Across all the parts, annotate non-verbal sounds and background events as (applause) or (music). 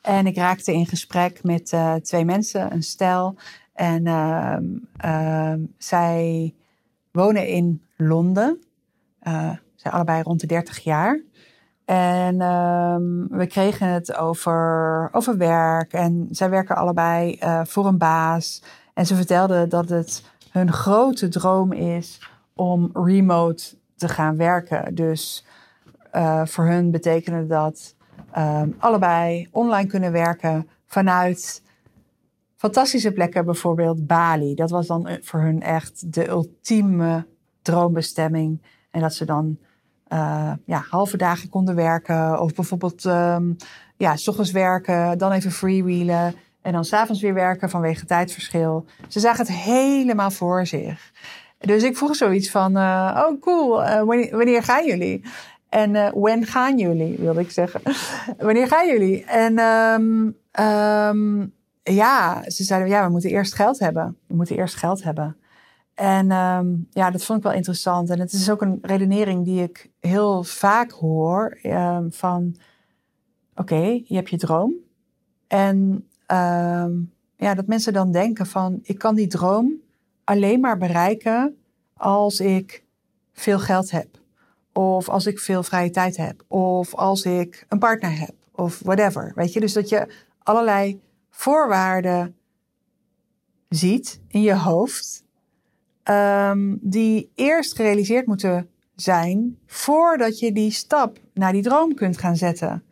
En ik raakte in gesprek met uh, twee mensen, een stel. En ehm, zij wonen in Londen. Uh, zijn allebei rond de 30 jaar. En um, we kregen het over, over werk. En zij werken allebei uh, voor een baas. En ze vertelden dat het hun grote droom is om remote te gaan werken. Dus voor hun betekende dat um, allebei online kunnen werken vanuit fantastische plekken, bijvoorbeeld Bali. Dat was dan voor hun echt de ultieme droombestemming. En dat ze dan uh, ja, halve dagen konden werken. Of bijvoorbeeld um, ja, s ochtends werken, dan even freewheelen. En dan s'avonds weer werken vanwege tijdverschil. Ze zagen het helemaal voor zich. Dus ik vroeg zoiets van, uh, oh cool, wanneer, gaan jullie? En uh, when gaan jullie, wilde ik zeggen. (laughs) wanneer gaan jullie? En um, um, ja, ze zeiden, ja, we moeten eerst geld hebben. We moeten eerst geld hebben. En um, ja, dat vond ik wel interessant. En het is ook een redenering die ik heel vaak hoor van... Oké, je hebt je droom. En ja, dat mensen dan denken van... Ik kan die droom alleen maar bereiken als ik veel geld heb. Of als ik veel vrije tijd heb. Of als ik een partner heb. Of whatever. Weet je, dus dat je allerlei voorwaarden ziet in je hoofd um, die eerst gerealiseerd moeten zijn voordat je die stap naar die droom kunt gaan zetten.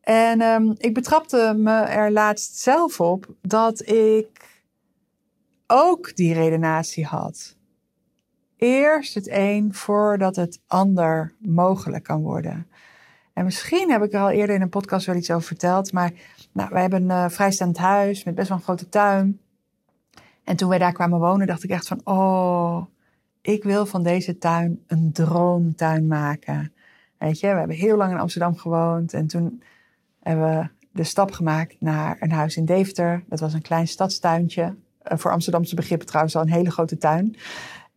En um, ik betrapte me er laatst zelf op dat ik ook die redenatie had. Eerst het een voordat het ander mogelijk kan worden. En misschien heb ik er al eerder in een podcast wel iets over verteld, maar nou, wij hebben een uh, vrijstaand huis met best wel een grote tuin. En toen wij daar kwamen wonen, dacht ik echt van, oh, ik wil van deze tuin een droomtuin maken. Weet je, we hebben heel lang in Amsterdam gewoond en toen hebben we de stap gemaakt naar een huis in Deventer. Dat was een klein stadstuintje. Uh, voor Amsterdamse begrippen trouwens al een hele grote tuin.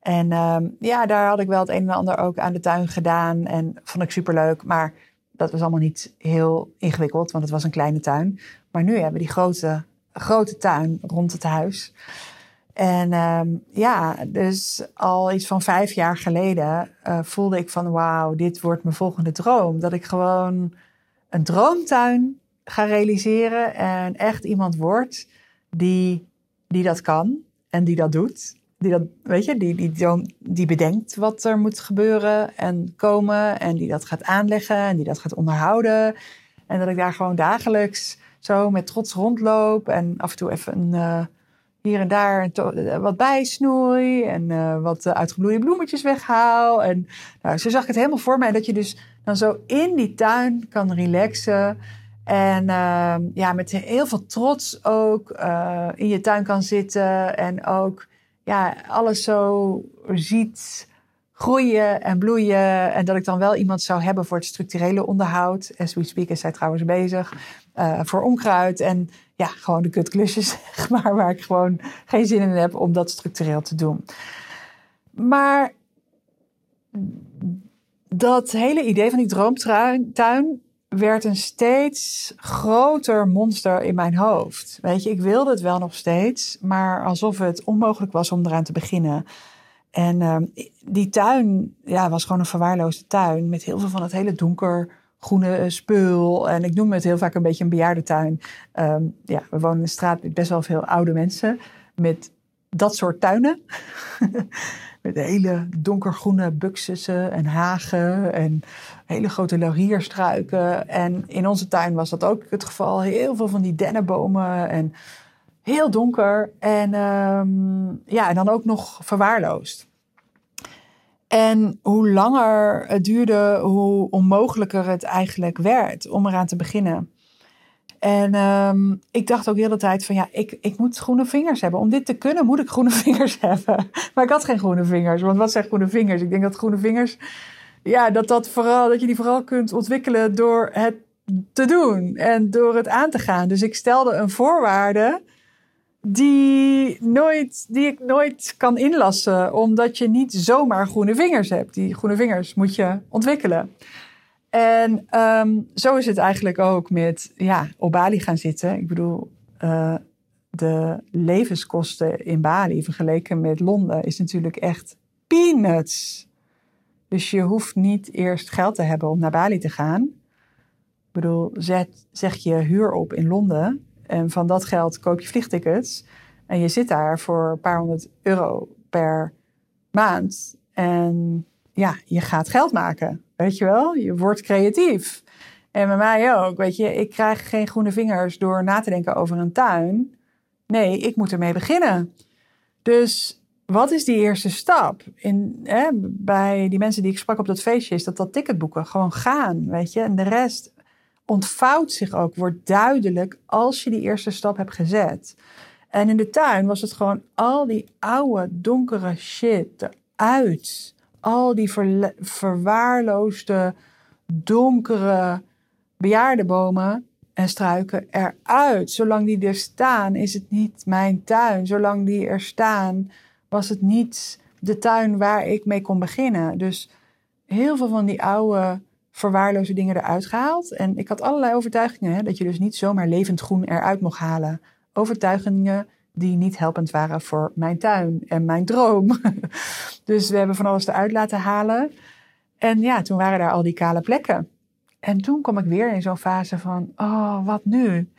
En um, ja, daar had ik wel het een en ander ook aan de tuin gedaan en vond ik superleuk. Maar dat was allemaal niet heel ingewikkeld, want het was een kleine tuin. Maar nu hebben we die grote, grote tuin rond het huis. En um, ja, dus al iets van vijf jaar geleden uh, voelde ik van wauw, dit wordt mijn volgende droom. Dat ik gewoon een droomtuin ga realiseren en echt iemand word die, die dat kan en die dat doet. Die dat, weet je, die, die, die bedenkt wat er moet gebeuren en komen en die dat gaat aanleggen en die dat gaat onderhouden. En dat ik daar gewoon dagelijks zo met trots rondloop en af en toe even een... Uh, hier en daar eh, wat bijsnoei en uh, wat uitgebloeide bloemetjes weghaal. En nou, zo zag ik het helemaal voor mij. Dat je dus dan zo in die tuin kan relaxen. En ja, met heel veel trots ook in je tuin kan zitten. En ook ja, alles zo ziet groeien en bloeien. En dat ik dan wel iemand zou hebben voor het structurele onderhoud. As we speak is zij trouwens bezig. Uh, voor onkruid en ja, gewoon de kutklusjes, (laughs) zeg maar, waar ik gewoon geen zin in heb om dat structureel te doen. Maar dat hele idee van die droomtuin werd een steeds groter monster in mijn hoofd. Weet je, ik wilde het wel nog steeds, maar alsof het onmogelijk was om eraan te beginnen. En uh, die tuin ja, was gewoon een verwaarloosde tuin met heel veel van het hele donker groene spul. En ik noem het heel vaak een beetje een bejaardentuin. Um, ja, we wonen in een straat met best wel veel oude mensen. Met dat soort tuinen. (laughs) met hele donkergroene buxussen en hagen. En hele grote laurierstruiken. En in onze tuin was dat ook het geval. Heel veel van die dennenbomen. En heel donker. En um, ja, en dan ook nog verwaarloosd. En hoe langer het duurde, hoe onmogelijker het eigenlijk werd om eraan te beginnen. En ehm, ik dacht ook de hele tijd van ja, ik, ik moet groene vingers hebben. Om dit te kunnen moet ik groene (laughs) vingers hebben. Maar ik had geen groene vingers. Want wat zijn groene vingers? Ik denk dat groene vingers, ja, dat, dat, vooral, dat je die vooral kunt ontwikkelen door het te doen en door het aan te gaan. Dus ik stelde een voorwaarde die, nooit, die ik nooit kan inlassen, omdat je niet zomaar groene vingers hebt. Die groene vingers moet je ontwikkelen. En ehm, zo is het eigenlijk ook met ja, op Bali gaan zitten. Ik bedoel, uh, de levenskosten in Bali vergeleken met Londen is natuurlijk echt peanuts. Dus je hoeft niet eerst geld te hebben om naar Bali te gaan. Ik bedoel, zet, zeg je huur op in Londen en van dat geld koop je vliegtickets. En je zit daar voor een paar honderd euro per maand. En ja, je gaat geld maken. Weet je wel? Je wordt creatief. En bij mij ook. Weet je, ik krijg geen groene vingers door na te denken over een tuin. Nee, ik moet ermee beginnen. Dus wat is die eerste stap? In, hè, bij die mensen die ik sprak op dat feestje, is dat dat ticketboeken. Gewoon gaan, weet je. En de rest ontvouwt zich ook, wordt duidelijk als je die eerste stap hebt gezet. En in de tuin was het gewoon al die oude, donkere shit eruit al die verwaarloosde, donkere bejaardenbomen en struiken eruit. Zolang die er staan, is het niet mijn tuin. Zolang die er staan, was het niet de tuin waar ik mee kon beginnen. Dus heel veel van die oude verwaarloosde dingen eruit gehaald. En ik had allerlei overtuigingen hè, dat je dus niet zomaar levend groen eruit mocht halen. Overtuigingen die niet helpend waren voor mijn tuin en mijn droom. (laughs) dus we hebben van alles eruit laten halen. En ja, toen waren daar al die kale plekken. En toen kwam ik weer in zo'n fase van, oh, wat nu?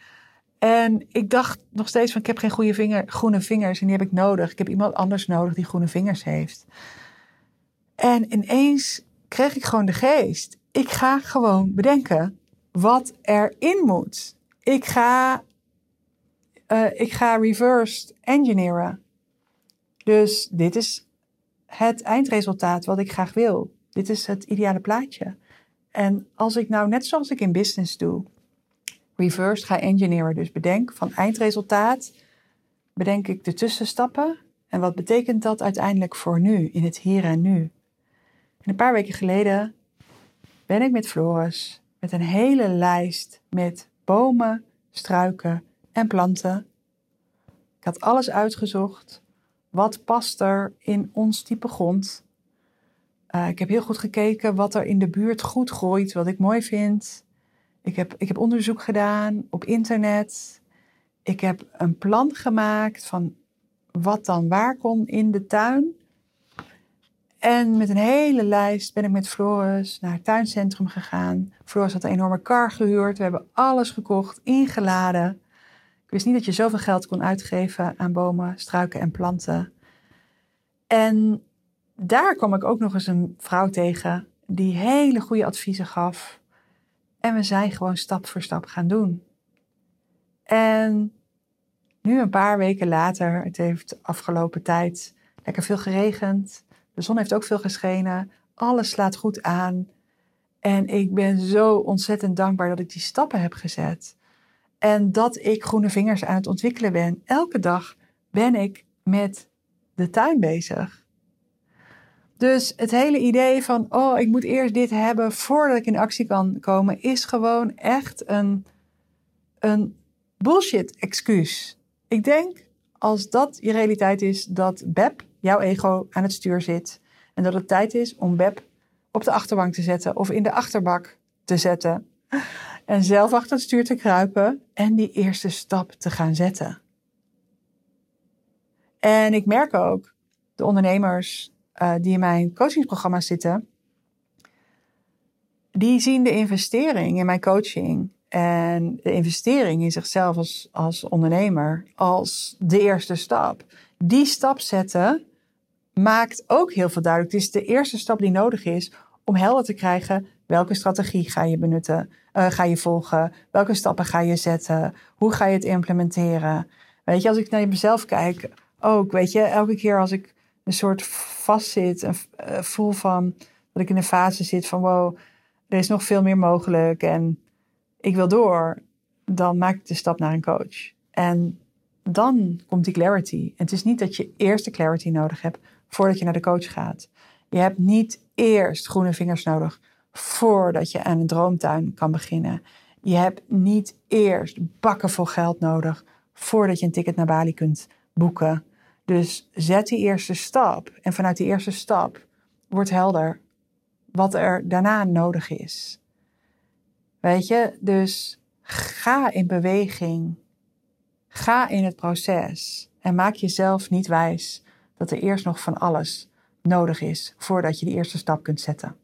En ik dacht nog steeds van, ik heb geen goede vinger, groene vingers en die heb ik nodig. Ik heb iemand anders nodig die groene vingers heeft. En ineens kreeg ik gewoon de geest. Ik ga gewoon bedenken wat erin moet. Ik ga uh, ik ga reverse engineeren. Dus dit is het eindresultaat wat ik graag wil. Dit is het ideale plaatje. En als ik nou, net zoals ik in business doe, reverse ga engineeren, dus bedenk van eindresultaat, bedenk ik de tussenstappen en wat betekent dat uiteindelijk voor nu, in het hier en nu. En een paar weken geleden ben ik met Floris met een hele lijst met bomen, struiken en planten. Ik had alles uitgezocht. Wat past er in ons type grond? Uh, ik heb heel goed gekeken wat er in de buurt goed groeit, wat ik mooi vind. Ik heb, ik heb onderzoek gedaan op internet. Ik heb een plan gemaakt van wat dan waar kon in de tuin. En met een hele lijst ben ik met Floris naar het tuincentrum gegaan. Floris had een enorme kar gehuurd. We hebben alles gekocht, ingeladen. Ik wist niet dat je zoveel geld kon uitgeven aan bomen, struiken en planten. En daar kwam ik ook nog eens een vrouw tegen die hele goede adviezen gaf. En we zijn gewoon stap voor stap gaan doen. En nu een paar weken later, het heeft de afgelopen tijd lekker veel geregend. De zon heeft ook veel geschenen. Alles slaat goed aan. En ik ben zo ontzettend dankbaar dat ik die stappen heb gezet. En dat ik groene vingers aan het ontwikkelen ben. Elke dag ben ik met de tuin bezig. Dus het hele idee van, oh, ik moet eerst dit hebben voordat ik in actie kan komen, is gewoon echt een, een bullshit excuus. Ik denk, als dat je realiteit is, dat Beb, jouw ego, aan het stuur zit. En dat het tijd is om Beb op de achterbank te zetten of in de achterbak te zetten. En zelf achter het stuur te kruipen en die eerste stap te gaan zetten. En ik merk ook, de ondernemers uh, die in mijn coachingsprogramma zitten, die zien de investering in mijn coaching en de investering in zichzelf als, als ondernemer als de eerste stap. Die stap zetten maakt ook heel veel duidelijk. Het is de eerste stap die nodig is om helder te krijgen welke strategie ga je benutten, uh, ga je volgen, welke stappen ga je zetten, hoe ga je het implementeren. Weet je, als ik naar mezelf kijk, ook, weet je, elke keer als ik een soort vastzit en uh, voel van dat ik in een fase zit van wow, er is nog veel meer mogelijk en ik wil door, dan maak ik de stap naar een coach. En dan komt die clarity. Het is niet dat je eerst de clarity nodig hebt voordat je naar de coach gaat. Je hebt niet eerst groene vingers nodig voordat je aan een droomtuin kan beginnen. Je hebt niet eerst bakken vol geld nodig voordat je een ticket naar Bali kunt boeken. Dus zet die eerste stap. En vanuit die eerste stap wordt helder wat er daarna nodig is. Weet je, dus ga in beweging. Ga in het proces. En maak jezelf niet wijs dat er eerst nog van alles nodig is voordat je die eerste stap kunt zetten.